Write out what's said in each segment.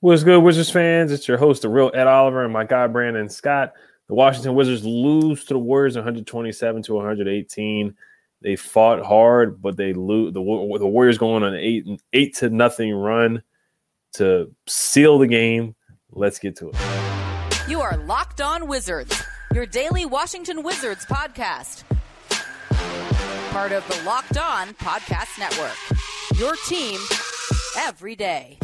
What's good, Wizards fans? It's your host, the real Ed Oliver, and my guy Brandon Scott. The Washington Wizards lose to the Warriors 127 to 118. They fought hard, but they lose. The, the Warriors going on an eight eight to nothing run to seal the game. Let's get to it. You are locked on Wizards, your daily Washington Wizards podcast. Part of the Locked On Podcast Network. Your team every day.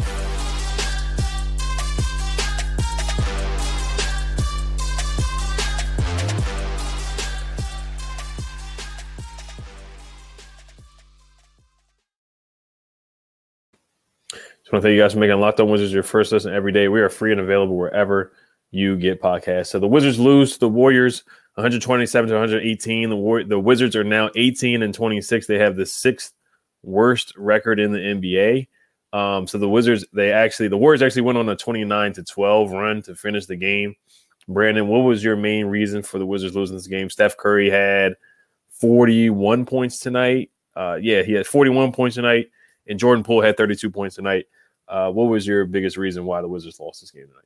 Just want to thank you guys for making Locked On Wizards your first listen every day. We are free and available wherever you get podcasts. So the Wizards lose to the Warriors 127 to 118. The War- the Wizards are now 18 and 26. They have the sixth worst record in the NBA. Um, so the Wizards, they actually, the Warriors actually went on a 29 to 12 run to finish the game. Brandon, what was your main reason for the Wizards losing this game? Steph Curry had 41 points tonight. Uh, yeah, he had 41 points tonight, and Jordan Poole had 32 points tonight. Uh, what was your biggest reason why the Wizards lost this game tonight?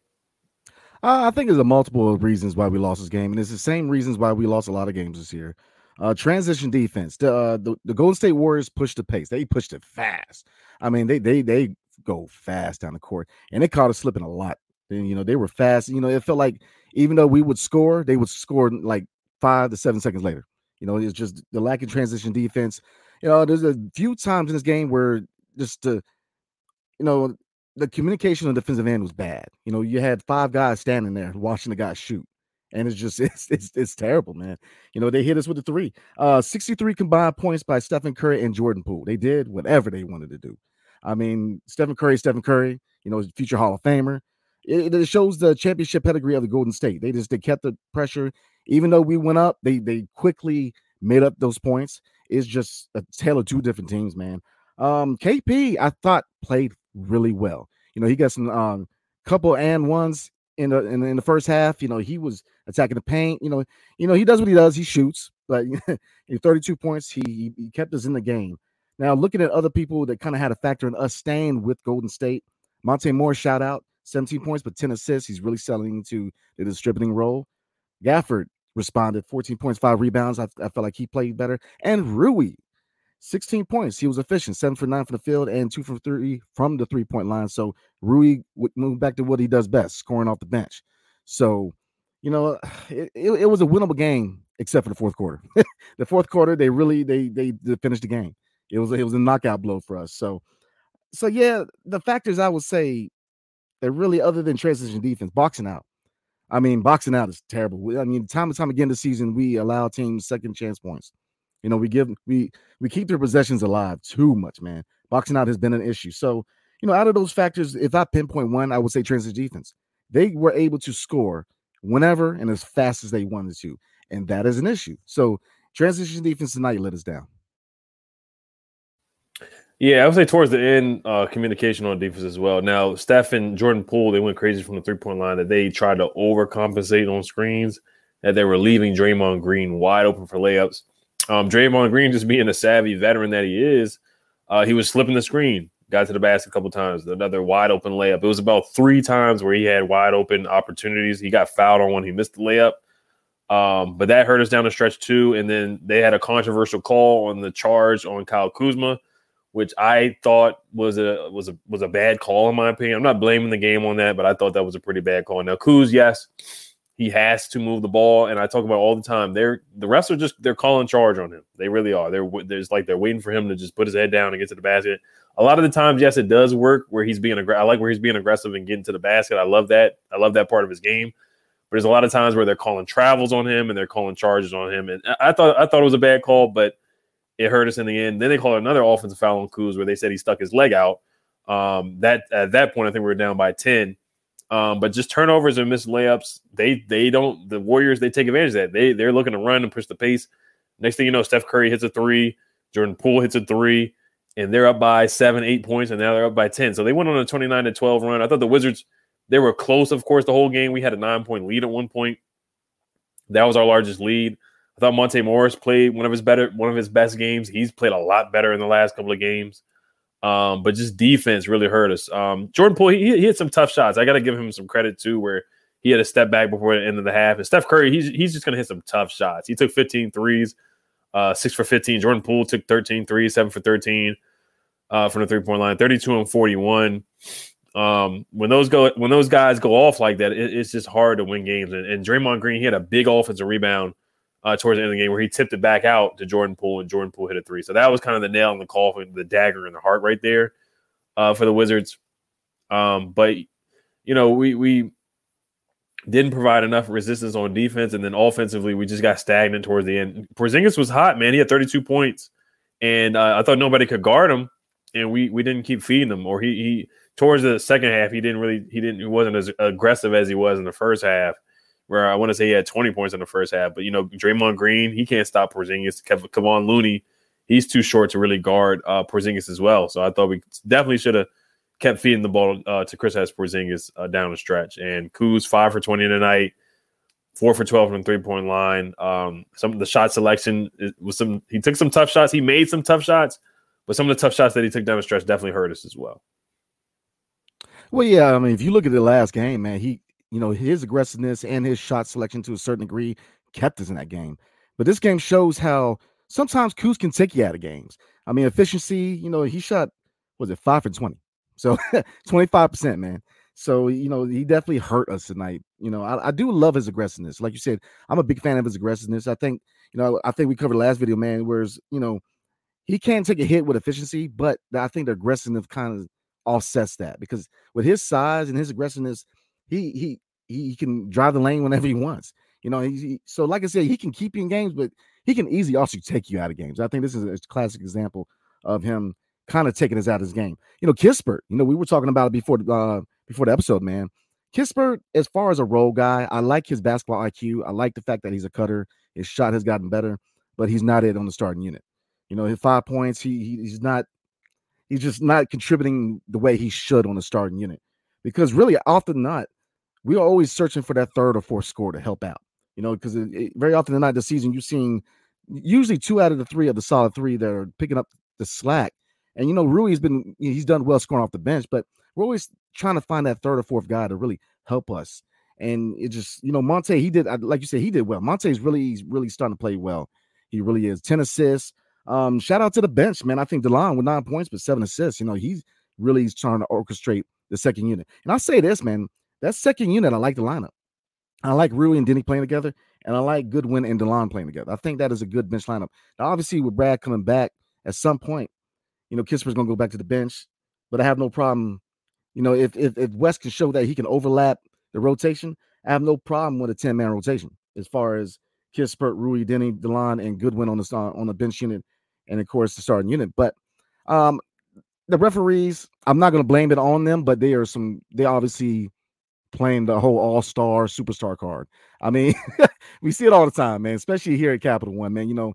Uh, I think there's a multiple of reasons why we lost this game, and it's the same reasons why we lost a lot of games this year. Uh, transition defense. The, uh, the the Golden State Warriors pushed the pace. They pushed it fast. I mean, they they they go fast down the court, and it caught us slipping a lot. And you know, they were fast. You know, it felt like even though we would score, they would score like five to seven seconds later. You know, it's just the lack of transition defense. You know, there's a few times in this game where just the you know, the communication on the defensive end was bad. You know, you had five guys standing there watching the guy shoot. And it's just it's, it's it's terrible, man. You know, they hit us with the three. Uh 63 combined points by Stephen Curry and Jordan Poole. They did whatever they wanted to do. I mean, Stephen Curry, Stephen Curry, you know, future Hall of Famer. It, it shows the championship pedigree of the Golden State. They just they kept the pressure. Even though we went up, they they quickly made up those points. It's just a tale of two different teams, man. Um, KP, I thought played really well. You know, he got some um couple and ones in the in, in, the first half. You know, he was attacking the paint. You know, you know he does what he does. He shoots, but 32 points. He he kept us in the game. Now, looking at other people that kind of had a factor in us staying with Golden State, Monte Morris shout out 17 points, but 10 assists. He's really selling into the distributing role. Gafford responded 14 points, five rebounds. I, I felt like he played better. And Rui 16 points. He was efficient, seven for nine from the field and two from three from the three point line. So Rui would move back to what he does best, scoring off the bench. So, you know, it, it, it was a winnable game except for the fourth quarter. the fourth quarter, they really they, they they finished the game. It was it was a knockout blow for us. So, so yeah, the factors I would say that really, other than transition defense, boxing out. I mean, boxing out is terrible. I mean, time and time again this season, we allow teams second chance points. You know, we give we we keep their possessions alive too much, man. Boxing out has been an issue. So, you know, out of those factors, if I pinpoint one, I would say transition defense. They were able to score whenever and as fast as they wanted to, and that is an issue. So, transition defense tonight let us down. Yeah, I would say towards the end, uh, communication on defense as well. Now, Steph and Jordan Poole, they went crazy from the three point line that they tried to overcompensate on screens, that they were leaving Draymond Green wide open for layups. Um, Draymond Green, just being a savvy veteran that he is, uh, he was slipping the screen, got to the basket a couple times, another wide open layup. It was about three times where he had wide open opportunities. He got fouled on one, he missed the layup. Um, but that hurt us down the stretch too. And then they had a controversial call on the charge on Kyle Kuzma, which I thought was a was a was a bad call in my opinion. I'm not blaming the game on that, but I thought that was a pretty bad call. Now Kuz, yes, he has to move the ball, and I talk about all the time. They're the refs are just they're calling charge on him. They really are. They're there's like they're waiting for him to just put his head down and get to the basket. A lot of the times, yes, it does work where he's being aggressive. I like where he's being aggressive and getting to the basket. I love that. I love that part of his game. But there's a lot of times where they're calling travels on him and they're calling charges on him. And I thought I thought it was a bad call, but it hurt us in the end. Then they called another offensive foul on Kuz where they said he stuck his leg out. Um, that at that point, I think we were down by ten. Um, but just turnovers and missed layups, they they don't the Warriors they take advantage of that. They they're looking to run and push the pace. Next thing you know, Steph Curry hits a three, Jordan Poole hits a three, and they're up by seven, eight points, and now they're up by ten. So they went on a twenty nine to twelve run. I thought the Wizards they were close, of course, the whole game. We had a nine point lead at one point. That was our largest lead. I thought Monte Morris played one of his better, one of his best games. He's played a lot better in the last couple of games. Um, but just defense really hurt us. Um, Jordan Poole, he, he had some tough shots. I got to give him some credit too, where he had a step back before the end of the half. And Steph Curry, he's he's just going to hit some tough shots. He took 15 threes, uh, six for 15. Jordan Poole took 13 threes, seven for 13 uh, from the three point line, 32 and 41. Um, when those go when those guys go off like that, it, it's just hard to win games. And, and Draymond Green, he had a big offensive rebound uh, towards the end of the game where he tipped it back out to Jordan Poole, and Jordan Poole hit a three. So that was kind of the nail in the coffin, the dagger in the heart right there uh, for the Wizards. Um, but you know, we we didn't provide enough resistance on defense, and then offensively, we just got stagnant towards the end. Porzingis was hot, man. He had 32 points, and uh, I thought nobody could guard him, and we we didn't keep feeding him. Or he he towards the second half, he didn't really he didn't he wasn't as aggressive as he was in the first half where I want to say he had 20 points in the first half. But you know, Draymond Green, he can't stop Porzingis. Kevon Looney, he's too short to really guard uh, Porzingis as well. So I thought we definitely should have kept feeding the ball uh, to Kristaps Porzingis uh, down the stretch. And Kuz five for 20 tonight, four for 12 from the three point line. Um, some of the shot selection was some. He took some tough shots. He made some tough shots, but some of the tough shots that he took down the stretch definitely hurt us as well. Well, yeah, I mean, if you look at the last game, man, he you know, his aggressiveness and his shot selection to a certain degree kept us in that game. But this game shows how sometimes Kuz can take you out of games. I mean, efficiency, you know, he shot, was it five for 20? So 25%, man. So, you know, he definitely hurt us tonight. You know, I, I, do love his aggressiveness. Like you said, I'm a big fan of his aggressiveness. I think, you know, I think we covered last video, man, whereas, you know, he can take a hit with efficiency, but I think the aggressiveness kind of offsets that because with his size and his aggressiveness, he he he can drive the lane whenever he wants. You know, he, so like I said, he can keep you in games, but he can easily also take you out of games. I think this is a classic example of him kind of taking us out of his game. You know, Kispert, you know, we were talking about it before uh before the episode, man. Kispert, as far as a role guy, I like his basketball IQ. I like the fact that he's a cutter. His shot has gotten better, but he's not it on the starting unit. You know, his five points, he, he he's not he's just not contributing the way he should on the starting unit. Because really, often not, we are always searching for that third or fourth score to help out. You know, because very often in the season, you're seeing usually two out of the three of the solid three that are picking up the slack. And you know, Rui's been he's done well scoring off the bench, but we're always trying to find that third or fourth guy to really help us. And it just, you know, Monte, he did like you said, he did well. Monte's really, he's really starting to play well. He really is. 10 assists. Um, shout out to the bench, man. I think Delon with nine points, but seven assists. You know, he's really trying to orchestrate the second unit. And I'll say this, man. That second unit, I like the lineup. I like Rui and Deni playing together, and I like Goodwin and Delon playing together. I think that is a good bench lineup. Now, obviously, with Brad coming back at some point, you know, Kispert's gonna go back to the bench, but I have no problem. You know, if if, if Wes can show that he can overlap the rotation, I have no problem with a 10 man rotation as far as Kispert, Rui, Deni, Delon, and Goodwin on the on the bench unit, and of course the starting unit. But um the referees, I'm not going to blame it on them, but they are some. They obviously playing the whole all star superstar card. I mean, we see it all the time, man, especially here at Capital One, man. You know,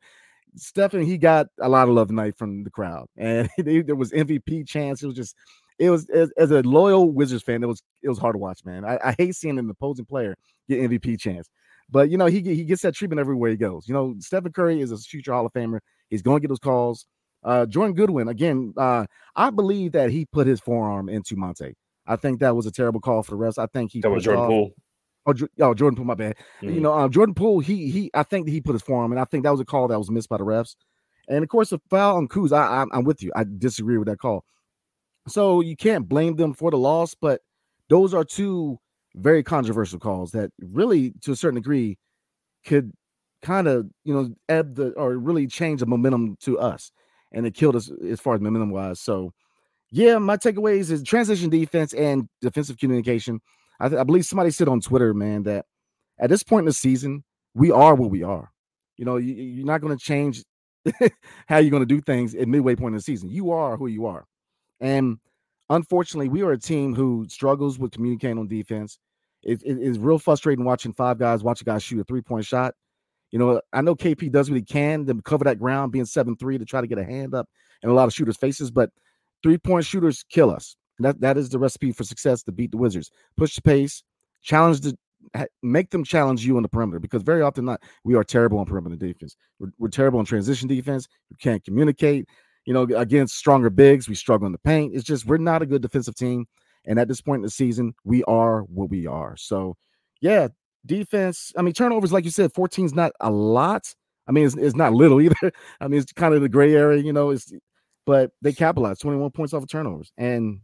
Stephen, he got a lot of love tonight from the crowd, and there was MVP chance. It was just, it was as, as, a loyal Wizards fan, it was it was hard to watch, man. I, I hate seeing an opposing player get MVP chance, but you know he he gets that treatment everywhere he goes. You know, Stephen Curry is a future Hall of Famer. He's going to get those calls. Uh, Jordan Goodwin, again, uh, I believe that he put his forearm into Monte. I think that was a terrible call for the refs. I think he that was Jordan Poole. Oh, oh, Jordan Poole, my bad. Mm-hmm. You know, um, Jordan Poole, he he, I think he put his forearm, and I think that was a call that was missed by the refs. And of course, the foul on Kuz, I, I, I'm with you. I disagree with that call. So you can't blame them for the loss, but those are two very controversial calls that really, to a certain degree, could kind of you know ebb the or really change the momentum to us, and it killed us as far as momentum wise. So, yeah, my takeaways is transition defense and defensive communication. I, th- I believe somebody said on Twitter, man, that at this point in the season, we are what we are. You know, you, you're not going to change how you're going to do things at midway point in the season. You are who you are. And unfortunately, we are a team who struggles with communicating on defense. It, it is real frustrating watching five guys watch a guy shoot a three point shot. You know, I know KP does what he can to cover that ground, being 7 3 to try to get a hand up in a lot of shooters' faces, but three point shooters kill us. That, that is the recipe for success to beat the Wizards. Push the pace, challenge the make them challenge you on the perimeter because very often not we are terrible on perimeter defense. We're, we're terrible on transition defense. We can't communicate. You know, against stronger bigs, we struggle in the paint. It's just we're not a good defensive team. And at this point in the season, we are what we are. So, yeah, defense. I mean, turnovers, like you said, 14 is not a lot. I mean, it's, it's not little either. I mean, it's kind of the gray area, you know. It's but they capitalized 21 points off of turnovers. And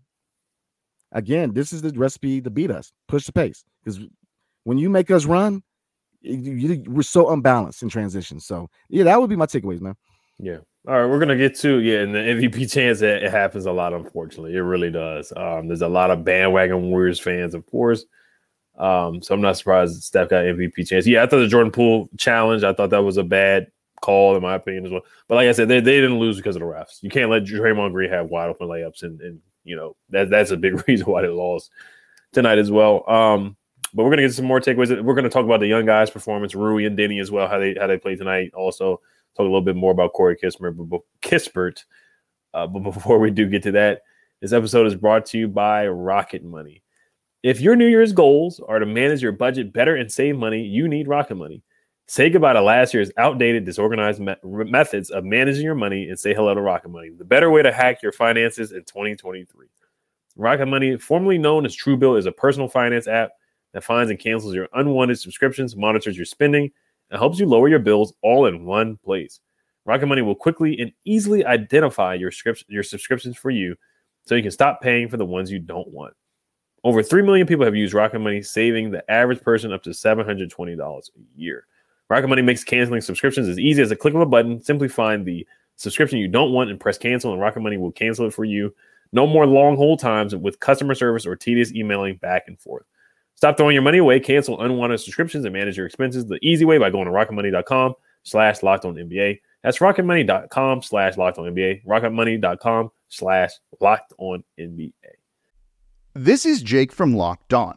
again, this is the recipe to beat us. Push the pace because when you make us run, you, you, we're so unbalanced in transition. So yeah, that would be my takeaways, man. Yeah. All right, we're gonna get to yeah, and the MVP chance it, it happens a lot. Unfortunately, it really does. Um, there's a lot of bandwagon Warriors fans, of course. Um, so I'm not surprised Steph got MVP chance. Yeah, I thought the Jordan Poole challenge, I thought that was a bad call in my opinion as well. But like I said, they, they didn't lose because of the refs. You can't let Draymond Green have wide open layups, and, and you know that that's a big reason why they lost tonight as well. Um, but we're gonna get some more takeaways. We're gonna talk about the young guys' performance, Rui and Deni as well, how they how they played tonight. Also, talk a little bit more about Corey Kispert. But, Kispert. Uh, but before we do get to that, this episode is brought to you by Rocket Money. If your New Year's goals are to manage your budget better and save money, you need Rocket Money. Say goodbye to last year's outdated, disorganized me- methods of managing your money and say hello to Rocket Money, the better way to hack your finances in 2023. Rocket Money, formerly known as Truebill, is a personal finance app that finds and cancels your unwanted subscriptions, monitors your spending, and helps you lower your bills all in one place. Rocket Money will quickly and easily identify your, your subscriptions for you so you can stop paying for the ones you don't want. Over 3 million people have used Rocket Money, saving the average person up to $720 a year. Rocket Money makes canceling subscriptions as easy as a click of a button. Simply find the subscription you don't want and press cancel, and Rocket Money will cancel it for you. No more long hold times with customer service or tedious emailing back and forth. Stop throwing your money away. Cancel unwanted subscriptions and manage your expenses the easy way by going to rocketmoney.com slash locked on NBA. That's rocketmoney.com slash locked on NBA. Rocketmoney.com slash locked on NBA. This is Jake from Locked On.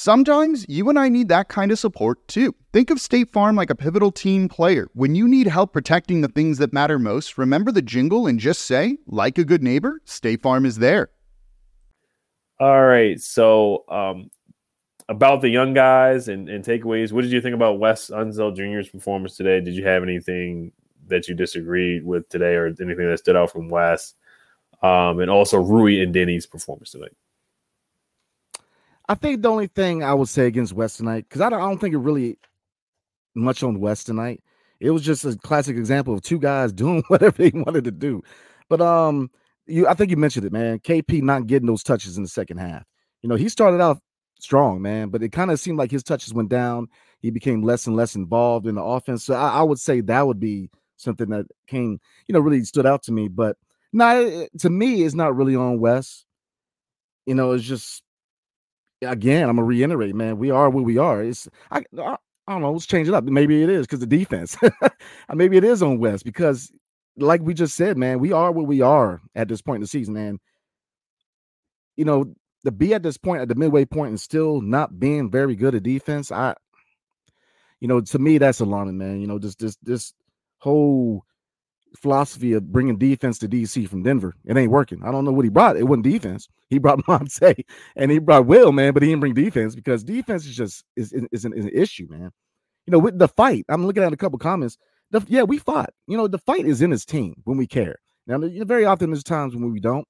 Sometimes you and I need that kind of support too. Think of State Farm like a pivotal team player. When you need help protecting the things that matter most, remember the jingle and just say, like a good neighbor, State Farm is there. All right. So, um, about the young guys and, and takeaways, what did you think about Wes Unseld Jr.'s performance today? Did you have anything that you disagreed with today or anything that stood out from Wes? um, and also Rui and Deni's performance tonight. I think the only thing I would say against Wes tonight, because I don't, I don't think it really much on Wes tonight. It was just a classic example of two guys doing whatever they wanted to do. But um, you, I think you mentioned it, man. KP not getting those touches in the second half. You know, he started out strong, man, but it kind of seemed like his touches went down. He became less and less involved in the offense. So I, I would say that would be something that came, you know, really stood out to me. But not to me, it's not really on Wes. You know, it's just again, I'm gonna reiterate, man. We are where we are. It's I, I don't know. Let's change it up. Maybe it is because the defense. Maybe it is on Wes because, like we just said, man, we are where we are at this point in the season, and you know, to be at this point at the midway point and still not being very good at defense, I, you know, to me that's alarming, man. You know, this this this whole philosophy of bringing defense to DC from Denver. It ain't working. I don't know what he brought. It wasn't defense. He brought Monte and he brought Will, man, but he didn't bring defense because defense is just is, is, an, is an issue, man. You know, with the fight, I'm looking at a couple comments. The, yeah, we fought. You know, the fight is in his team when we care. Now, very often there's times when we don't,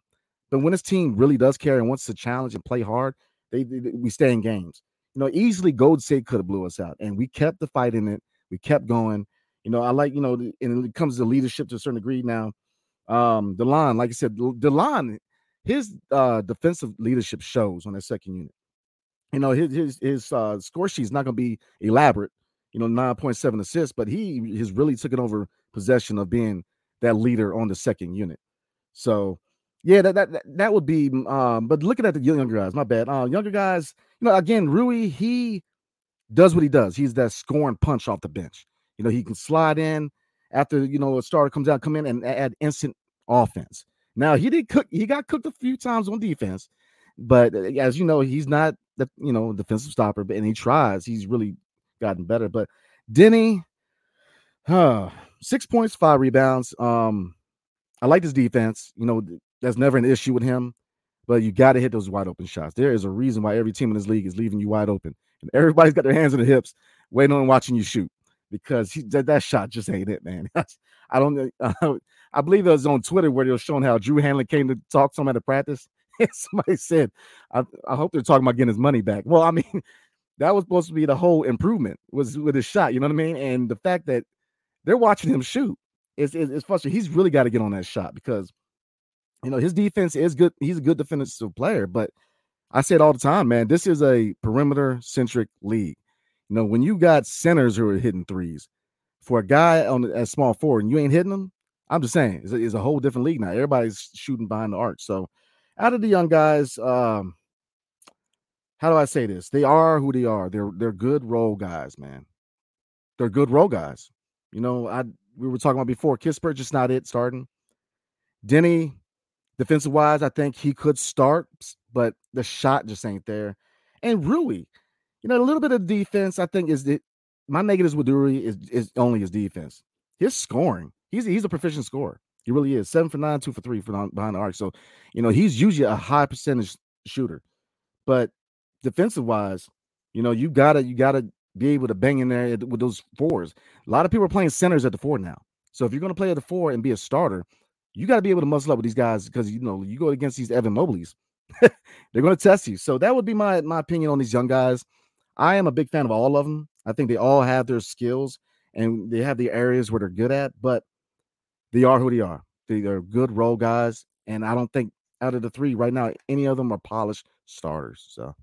but when his team really does care and wants to challenge and play hard, they, they we stay in games. You know, easily Gold State could have blew us out, and we kept the fight in it. We kept going you know, I like, you know, and it comes to leadership to a certain degree now. Um, Delon, like I said, Delon, his uh defensive leadership shows on that second unit. You know, his his his uh score not gonna be elaborate, you know, 9.7 assists, but he has really taken over possession of being that leader on the second unit. So yeah, that that that would be um, but looking at the younger guys, my bad. Uh younger guys, you know, again, Rui, he does what he does. He's that scoring punch off the bench. You know, he can slide in after you know a starter comes out, come in and add instant offense. Now he did cook, he got cooked a few times on defense, but uh, as you know, he's not the you know defensive stopper, but and he tries, he's really gotten better. But Deni, huh, six points, five rebounds. Um, I like his defense. You know, that's never an issue with him, but you got to hit those wide open shots. There is a reason why every team in this league is leaving you wide open, and everybody's got their hands in the hips, waiting on watching you shoot because he, that, that shot just ain't it, man. I don't uh, I believe it was on Twitter where they were showing how Drew Hanlen came to talk to him at a practice. And somebody said, I, I hope they're talking about getting his money back. Well, I mean, that was supposed to be the whole improvement was with his shot, you know what I mean? And the fact that they're watching him shoot is it's frustrating. He's really got to get on that shot because you know his defense is good. He's a good defensive player, but I say it all the time, man. This is a perimeter centric league. You know, when you got centers who are hitting threes for a guy on a small forward and you ain't hitting them, I'm just saying it's a, it's a whole different league now. Everybody's shooting behind the arc. So, out of the young guys, um, how do I say this? They are who they are. They're they're good role guys, man. They're good role guys. You know, I we were talking about before. Kispert just not it starting. Deni, defensive wise, I think he could start, but the shot just ain't there. And Rui, you know, a little bit of defense, I think, is the my negatives with Rui is is only his defense. His scoring, he's he's a proficient scorer. He really is. Seven for nine, two for three for behind the arc. So, you know, he's usually a high percentage shooter. But defensive wise, you know, you gotta you gotta be able to bang in there with those fours. A lot of people are playing centers at the four now. So if you're gonna play at the four and be a starter, you got to be able to muscle up with these guys because you know you go against these Evan Mobleys, they're to test you. So that would be my my opinion on these young guys. I am a big fan of all of them. I think they all have their skills and they have the areas where they're good at, but they are who they are. They are good role guys. And I don't think out of the three right now, any of them are polished starters. So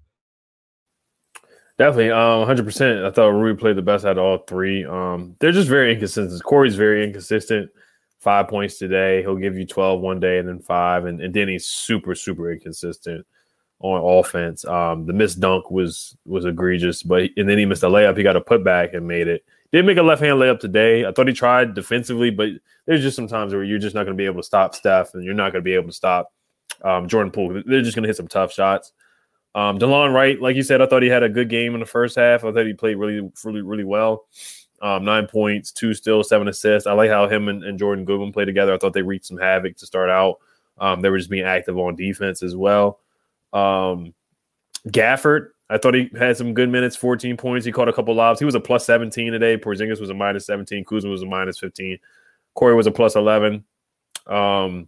definitely, um, 100%. I thought Rui played the best out of all three. Um, they're just very inconsistent. Corey's very inconsistent. Five points today. He'll give you 12 one day and then five. And, and Deni's super, super inconsistent on offense. Um, the missed dunk was was egregious, but and then he missed a layup. He got a putback and made it. Didn't make a left hand layup today. I thought he tried defensively, but there's just some times where you're just not going to be able to stop Steph, and you're not going to be able to stop um, Jordan Poole. They're just going to hit some tough shots. Um, Delon Wright, like you said, I thought he had a good game in the first half. I thought he played really, really, really well. Um, nine points, two steals, seven assists. I like how him and, and Jordan Goodwin play together. I thought they wreaked some havoc to start out. Um, they were just being active on defense as well. Um, Gafford, I thought he had some good minutes, 14 points. He caught a couple lobs. He was a plus 17 today. Porzingis was a minus 17. Kuzma was a minus 15. Corey was a plus 11. Um,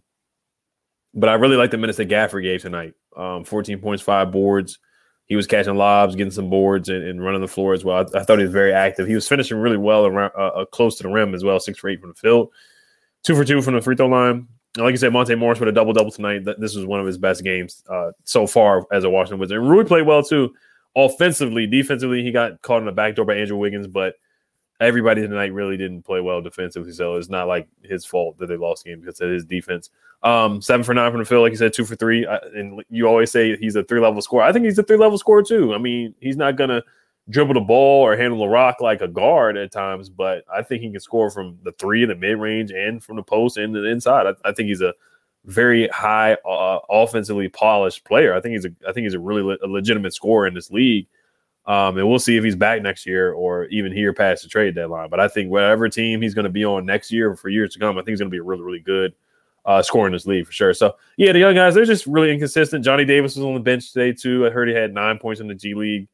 but I really like the minutes that Gafford gave tonight. Um, 14 points, five boards. He was catching lobs, getting some boards, and, and running the floor as well. I, I, thought he was very active. He was finishing really well around uh, uh, close to the rim as well, six for eight from the field, two for two from the free throw line like you said, Monte Morris with a double double tonight. This was one of his best games uh, so far as a Washington Wizard. And Rui played well too, offensively, defensively. He got caught in the back door by Andrew Wiggins, but everybody tonight really didn't play well defensively. So it's not like his fault that they lost the game because of his defense. Um, seven for nine from the field, like you said, two for three. and you always say he's a three level scorer. I think he's a three level scorer too. I mean, he's not gonna dribble the ball or handle the rock like a guard at times, but I think he can score from the three, the mid range, and from the post and the inside. I, I think he's a very high uh, offensively polished player. I think he's a I think he's a really le- a legitimate scorer in this league. Um, and we'll see if he's back next year or even here past the trade deadline. But I think whatever team he's going to be on next year or for years to come, I think he's going to be a really, really good uh, scorer in this league for sure. So, yeah, the young guys, they're just really inconsistent. Johnny Davis was on the bench today, too. I heard he had nine points in the G League.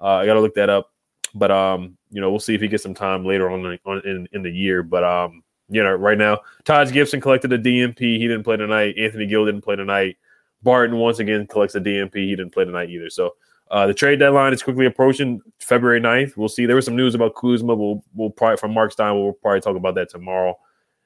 Uh, I got to look that up. But, um, you know, we'll see if he gets some time later on, on in, in the year. But, um, you know, right now, Taj Gibson collected a DNP. He didn't play tonight. Anthony Gill didn't play tonight. Barton once again collects a DNP. He didn't play tonight either. So, uh, the trade deadline is quickly approaching February 9th. We'll see. There was some news about Kuzma. We'll, we'll probably, from Mark Stein, we'll probably talk about that tomorrow.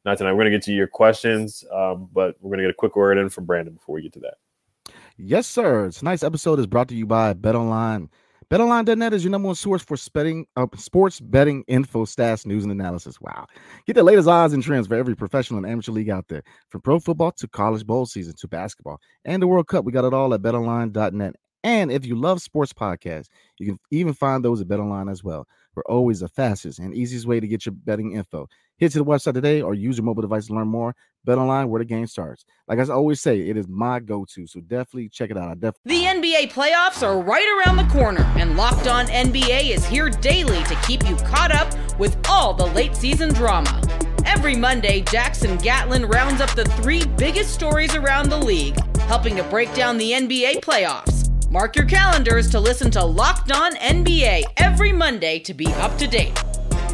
Not tonight. We're to get to your questions, um, but we're to get a quick word in from Brandon before we get to that. Yes, sir. Tonight's episode is brought to you by BetOnline. BetOnline.net is your number one source for betting, uh, sports betting info, stats, news, and analysis. Wow. Get the latest odds and trends for every professional and amateur league out there. From pro football to college bowl season to basketball and the World Cup, we got it all at BetOnline.net. And if you love sports podcasts, you can even find those at BetOnline as well. We're always the fastest and easiest way to get your betting info. Head to the website today or use your mobile device to learn more. BetOnline, where the game starts. Like I always say, it is my go-to, so definitely check it out. I definitely. The NBA playoffs are right around the corner, and Locked On NBA is here daily to keep you caught up with all the late season drama. Every Monday, Jackson Gatlin rounds up the three biggest stories around the league, helping to break down the NBA playoffs. Mark your calendars to listen to Locked On NBA every Monday to be up to date.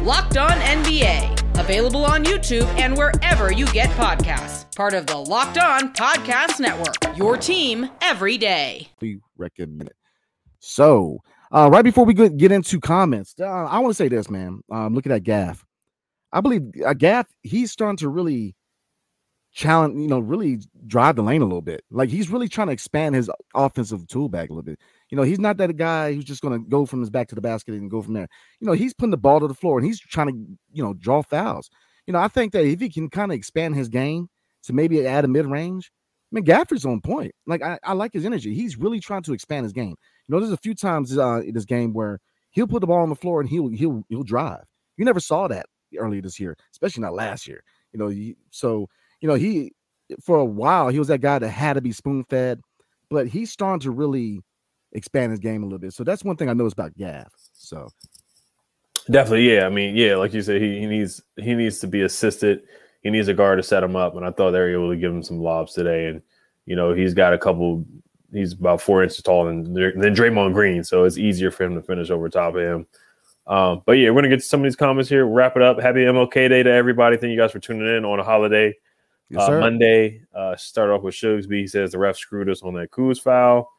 Locked On NBA, available on YouTube and wherever you get podcasts. Part of the Locked On Podcast Network. Your team every day. We recommend it. So, uh, right before we get into comments, uh, I want to say this, man. Um, looking at that Gaff, I believe uh, Gaff, he's starting to really challenge, you know, really drive the lane a little bit. Like he's really trying to expand his offensive tool bag a little bit. You know, he's not that guy who's just going to go from his back to the basket and go from there. You know, he's putting the ball to the floor and he's trying to, you know, draw fouls. You know, I think that if he can kind of expand his game to maybe add a mid range, I mean, Gafford's on point. Like I, I like his energy. He's really trying to expand his game. You know, there's a few times uh, in this game where he'll put the ball on the floor and he'll he'll he'll drive. You never saw that earlier this year, especially not last year. You know, so you know, he for a while he was that guy that had to be spoon fed, but he's starting to really expand his game a little bit. So that's one thing I noticed about Gav. So definitely, yeah. I mean, yeah, like you said, he, he needs he needs to be assisted. He needs a guard to set him up, and I thought they were able to give him some lobs today. And you know, he's got a couple. He's about four inches taller than than Draymond Green, so it's easier for him to finish over top of him. Um, but yeah, we're gonna get to some of these comments here. Wrap it up. Happy MLK Day to everybody. Thank you guys for tuning in on a holiday. Yes, uh, Monday, uh, start off with Shugsby. He says the ref screwed us on that Kuz foul.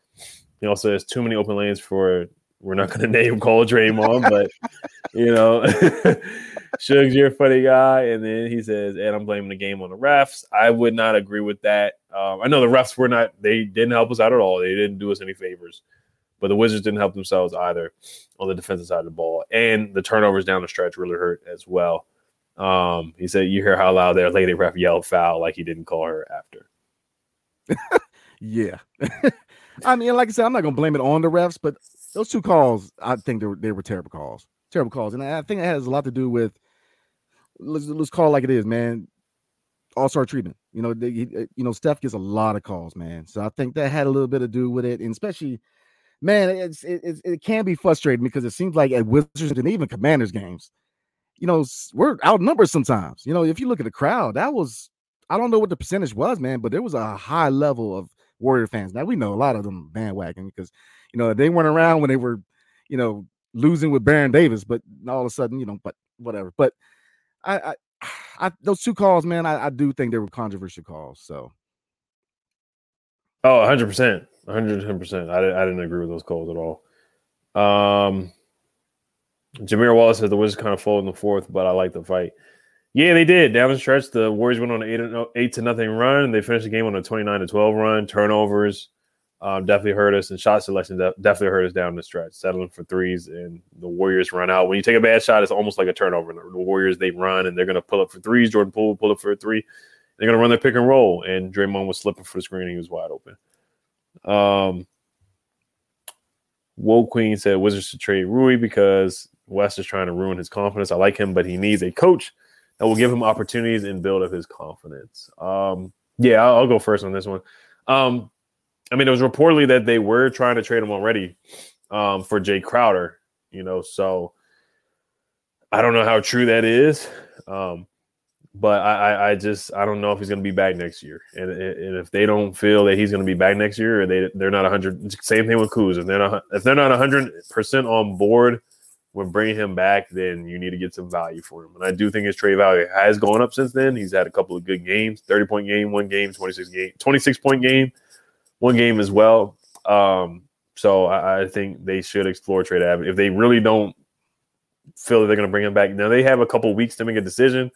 He also has too many open lanes for we're not going to name call Draymond, but you know, Shugs, you're a funny guy. And then he says, and I'm blaming the game on the refs. I would not agree with that. Um, I know the refs were not, they didn't help us out at all. They didn't do us any favors, but the Wizards didn't help themselves either on the defensive side of the ball. And the turnovers down the stretch really hurt as well. Um, he said, "You hear how loud their lady ref yelled foul like he didn't call her after." yeah, I mean, like I said, I'm not gonna blame it on the refs, but those two calls, I think they were they were terrible calls, terrible calls, and I think it has a lot to do with let's let's call it like it is, man. All star treatment, you know, they, eh, you know, Steph gets a lot of calls, man. So I think that had a little bit to do with it, and especially, man, it's it, it can be frustrating because it seems like at Wizards and even Commanders games you know, we're outnumbered sometimes. You know, if you look at the crowd, that was I don't know what the percentage was, man, but there was a high level of Warrior fans. Now we know a lot of them bandwagon because you know they weren't around when they were, you know, losing with Baron Davis, but all of a sudden, you know, but whatever. But I, I, I those two calls, man, I, I do think they were controversial calls. So, oh, 100 percent, 110 percent. I I didn't agree with those calls at all. Um, Jameer Wallace said the Wizards kind of folded in the fourth, but I like the fight. Yeah, they did. Down the stretch, the Warriors went on an eight to nothing run. and They finished the game on a 29 to 12 run. Turnovers um, definitely hurt us, and shot selection definitely hurt us down the stretch, settling for threes. And the Warriors run out. When you take a bad shot, it's almost like a turnover. The Warriors, they run and they're going to pull up for threes. Jordan Poole pull up for a three. They're going to run their pick and roll. And Draymond was slipping for the screen. he was wide open. Um, Woe Queen said Wizards to trade Rui because Wes is trying to ruin his confidence. I like him, but he needs a coach that will give him opportunities and build up his confidence. Um, yeah, I'll, I'll, go first on this one. Um, I mean, it was reportedly that they were trying to trade him already um, for Jae Crowder, you know, so I don't know how true that is. Um, but I, I just I don't know if he's going to be back next year, and, and if they don't feel that he's going to be back next year, or they they're not hundred. Same thing with Kuz. If they're not if they're not hundred percent on board with bringing him back, then you need to get some value for him. And I do think his trade value has gone up since then. He's had a couple of good games, thirty point game, one game, twenty six game, twenty six point game, one game as well. Um, so I, I think they should explore trade avenue if they really don't feel that they're going to bring him back. Now they have a couple weeks to make a decision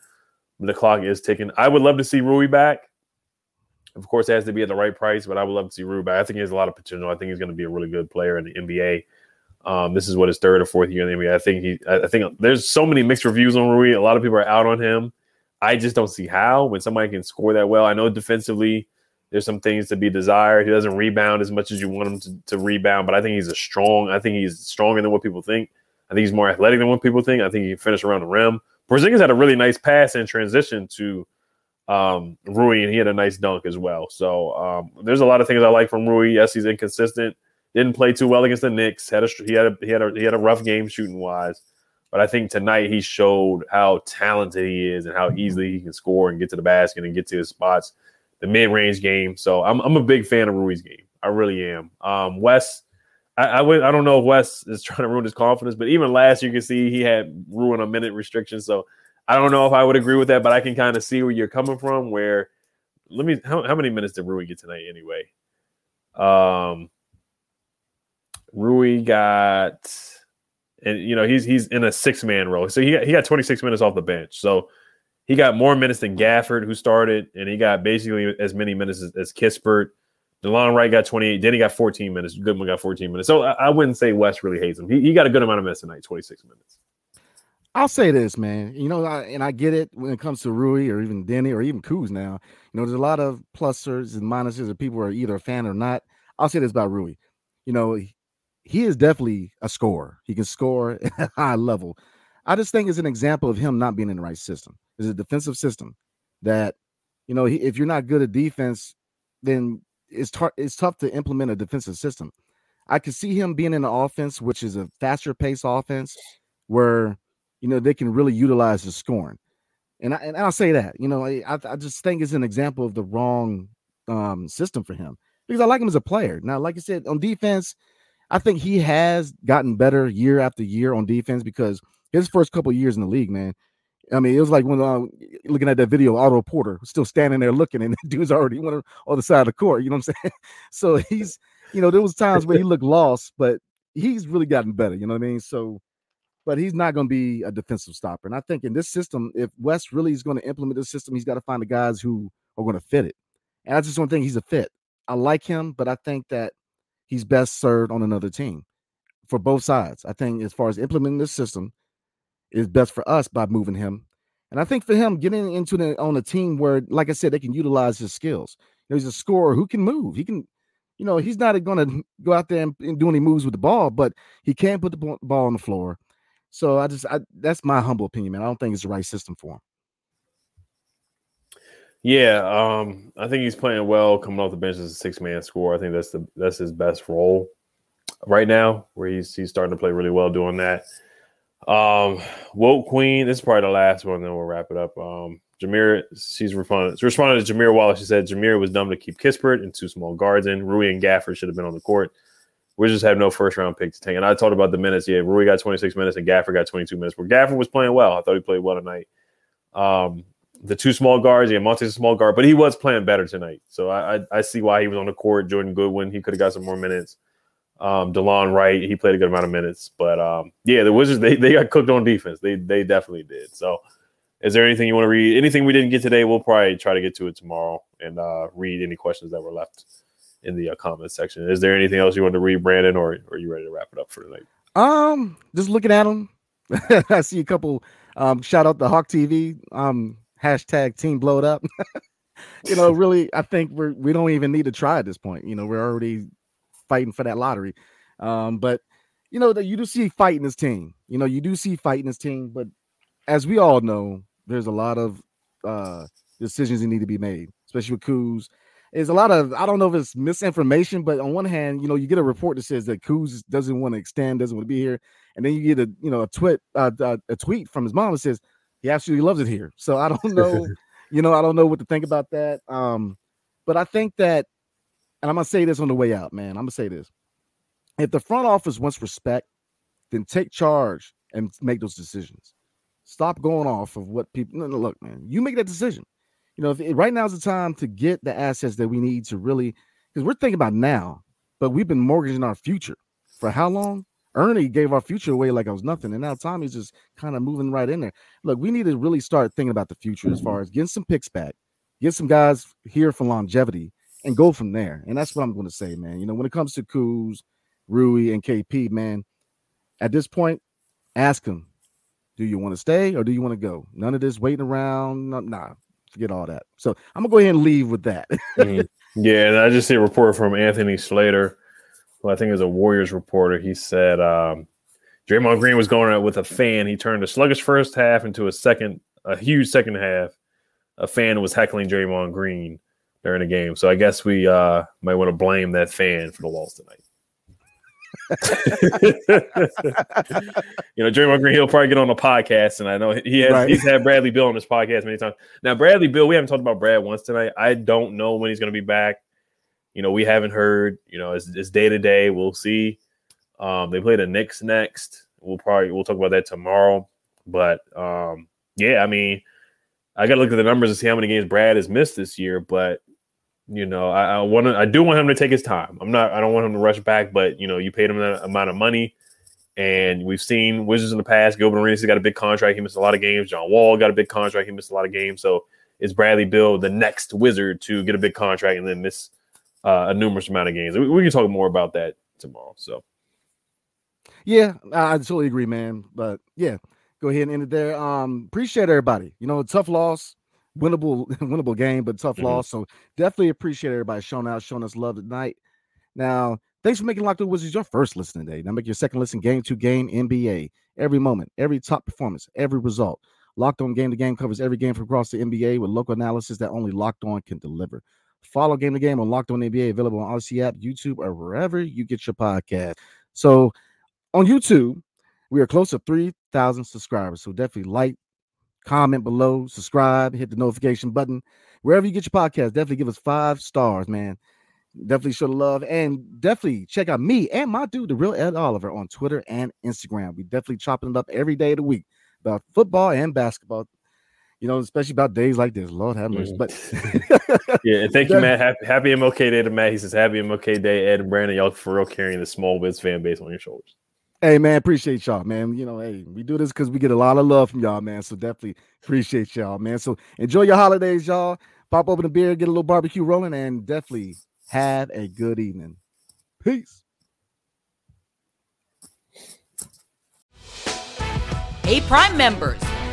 the clock is ticking. I would love to see Rui back. Of course, it has to be at the right price, but I would love to see Rui back. I think he has a lot of potential. I think he's going to be a really good player in the NBA. Um, this is what his third or fourth year in the NBA. I think he. I think there's so many mixed reviews on Rui. A lot of people are out on him. I just don't see how when somebody can score that well. I know defensively there's some things to be desired. He doesn't rebound as much as you want him to, to rebound, but I think he's a strong. I think he's stronger than what people think. I think he's more athletic than what people think. I think he can finish around the rim. Porzingis had a really nice pass in transition to um, Rui, and he had a nice dunk as well. So um, there's a lot of things I like from Rui. Yes, he's inconsistent. Didn't play too well against the Knicks. Had a he had a he had a he had a rough game shooting wise, but I think tonight he showed how talented he is and how easily he can score and get to the basket and get to his spots. The mid range game. So I'm I'm a big fan of Rui's game. I really am. Um, Wes I, I I don't know if Wes is trying to ruin his confidence, but even last year you can see he had ruin a minute restriction. So I don't know if I would agree with that, but I can kind of see where you're coming from. Where let me how, how many minutes did Rui get tonight anyway? Um Rui got and you know he's he's in a six man role. So he got, he got 26 minutes off the bench. So he got more minutes than Gafford, who started, and he got basically as many minutes as, as Kispert. DeLon Wright got 28. Then he got 14 minutes. Goodwin got 14 minutes. So I, I wouldn't say Wes really hates him. He, he, got a good amount of minutes tonight, 26 minutes. I'll say this, man. You know, I, and I get it when it comes to Rui or even Deni or even Kuz now. You know, there's a lot of pluses and minuses that people are either a fan or not. I'll say this about Rui. You know, he is definitely a scorer. He can score at a high level. I just think it's an example of him not being in the right system. It's a defensive system that, you know, if you're not good at defense, then it's, tar- it's tough to implement a defensive system. I could see him being in an offense, which is a faster pace offense, where you know they can really utilize the scoring. And I and I'll say that you know I I just think it's an example of the wrong um, system for him because I like him as a player. Now, like I said, on defense, I think he has gotten better year after year on defense because his first couple years in the league, man, I mean, it was like when uh, looking at that video, Otto Porter still standing there looking, and the dude's already on the side of the court. You know what I'm saying? So he's, you know, there was times where he looked lost, but he's really gotten better. You know what I mean? So, but he's not going to be a defensive stopper. And I think in this system, if Wes really is going to implement this system, he's got to find the guys who are going to fit it. And I just don't think he's a fit. I like him, but I think that he's best served on another team for both sides. I think as far as implementing this system, is best for us by moving him. And I think for him, getting into the on a team where, like I said, they can utilize his skills. You know, he's a scorer who can move. He can, you know, he's not going to go out there and, and, do any moves with the ball, but he can put the ball on the floor. So I just, I, that's my humble opinion, man. I don't think it's the right system for him. Yeah, um, I think he's playing well coming off the bench as a six man score. I think that's the that's his best role right now, where he's he's starting to play really well doing that. Um, Woke Queen, this is probably the last one, then we'll wrap it up. Um, Jameer, she's responded. To Jameer Wallace. She said Jameer was dumb to keep Kispert and two small guards in. Rui and Gafford should have been on the court. We just have no first round pick to take. And I talked about the minutes. Yeah, Rui got 26 minutes and Gafford got 22 minutes. Where Gafford was playing well. I thought he played well tonight. Um, the two small guards, yeah, Monte's a small guard, but he was playing better tonight. So I, I, I see why he was on the court. Jordan Goodwin, he could have got some more minutes. Um, DeLon Wright, he played a good amount of minutes, but um, yeah, the Wizards they, they got cooked on defense. They they definitely did. So, is there anything you want to read? Anything we didn't get today? We'll probably try to get to it tomorrow and uh, read any questions that were left in the uh, comment section. Is there anything else you want to read, Brandon, or, or are you ready to wrap it up for tonight? Um, just looking at them, I see a couple. Um, shout out the Hawk TV. Um, hashtag Team Blowed Up. you know, really, I think we're we don't even need to try at this point. You know, we're already fighting for that lottery. Um, but you know that you do see fight in this team. You know, you do see fight in this team, but as we all know, there's a lot of uh decisions that need to be made, especially with Kuz. There's a lot of I don't know if it's misinformation, but on one hand, you know, you get a report that says that Kuz doesn't want to extend, doesn't want to be here, and then you get a you know a tweet uh, uh, a tweet from his mom that says he absolutely loves it here. So I don't know, you know, I don't know what to think about that. Um, but I think that, and I'm gonna say this on the way out, man. I'm gonna say this: if the front office wants respect, then take charge and make those decisions. Stop going off of what people. No, no, look, man, you make that decision. You know, if right now is the time to get the assets that we need to really, because we're thinking about now, but we've been mortgaging our future for how long? Ernie gave our future away like it was nothing, and now Tommy's just kind of moving right in there. Look, we need to really start thinking about the future as far as getting some picks back, get some guys here for longevity, and go from there. And that's what I'm going to say, man. You know, when it comes to Kuz, Rui, and KP, man, at this point, ask them, do you want to stay or do you want to go? None of this waiting around. No, nah, forget all that. So I'm gonna go ahead and leave with that. mm. Yeah, and I just see a report from Anthony Slater, who I think is a Warriors reporter. He said um, Draymond Green was going out with a fan. He turned a sluggish first half into a second, a huge second half. A fan was heckling Draymond Green during the game. So I guess we uh, might want to blame that fan for the loss tonight. you know, Draymond Green, he'll probably get on the podcast, and I know he has. Right. He's had Bradley Beal on his podcast many times. Now, Bradley Beal, we haven't talked about Brad once tonight. I don't know when he's going to be back. You know, we haven't heard. You know, it's, day to day. We'll see. Um, they play the Knicks next. We'll probably we'll talk about that tomorrow. But um, yeah, I mean, I got to look at the numbers and see how many games Brad has missed this year. But you know, I, I want to. I do want him to take his time. I'm not. I don't want him to rush back. But you know, you paid him that amount of money, and we've seen Wizards in the past. Gilbert Arenas got a big contract. He missed a lot of games. John Wall got a big contract. He missed a lot of games. So is Bradley Beal the next Wizard to get a big contract and then miss uh, a numerous amount of games? We, we, can talk more about that tomorrow. So, yeah, I, totally agree, man. But yeah, go ahead and end it there. Um, appreciate everybody. You know, tough loss winnable winnable game, but tough mm-hmm. loss. So definitely appreciate everybody showing out, showing us love tonight. Now, thanks for making Locked On Wizards your first listen today. Now make your second listen game to game NBA. Every moment, every top performance, every result. Locked On Game to Game covers every game from across the NBA with local analysis that only Locked On can deliver. Follow Game to Game on Locked On NBA, available on Audacy app, YouTube, or wherever you get your podcast. So on YouTube, we are close to 3,000 subscribers. So definitely like, comment below, subscribe, hit the notification button. Wherever you get your podcast, definitely give us five stars, man. Definitely show the love and definitely check out me and my dude, the real Ed Oliver, on Twitter and Instagram. We definitely chopping it up every day of the week about football and basketball. You know, especially about days like this. Lord have mercy. Mm. But yeah, and thank you, Matt. Happy, happy MLK Day to Matt. He says, Happy MLK Day, Ed and Brandon. Y'all for real carrying the small Wiz fan base on your shoulders. Hey man, appreciate y'all, man. You know, hey, we do this because we get a lot of love from y'all, man. So definitely appreciate y'all, man. So enjoy your holidays, y'all. Pop open a beer, get a little barbecue rolling, and definitely have a good evening. Peace. Hey, Prime members,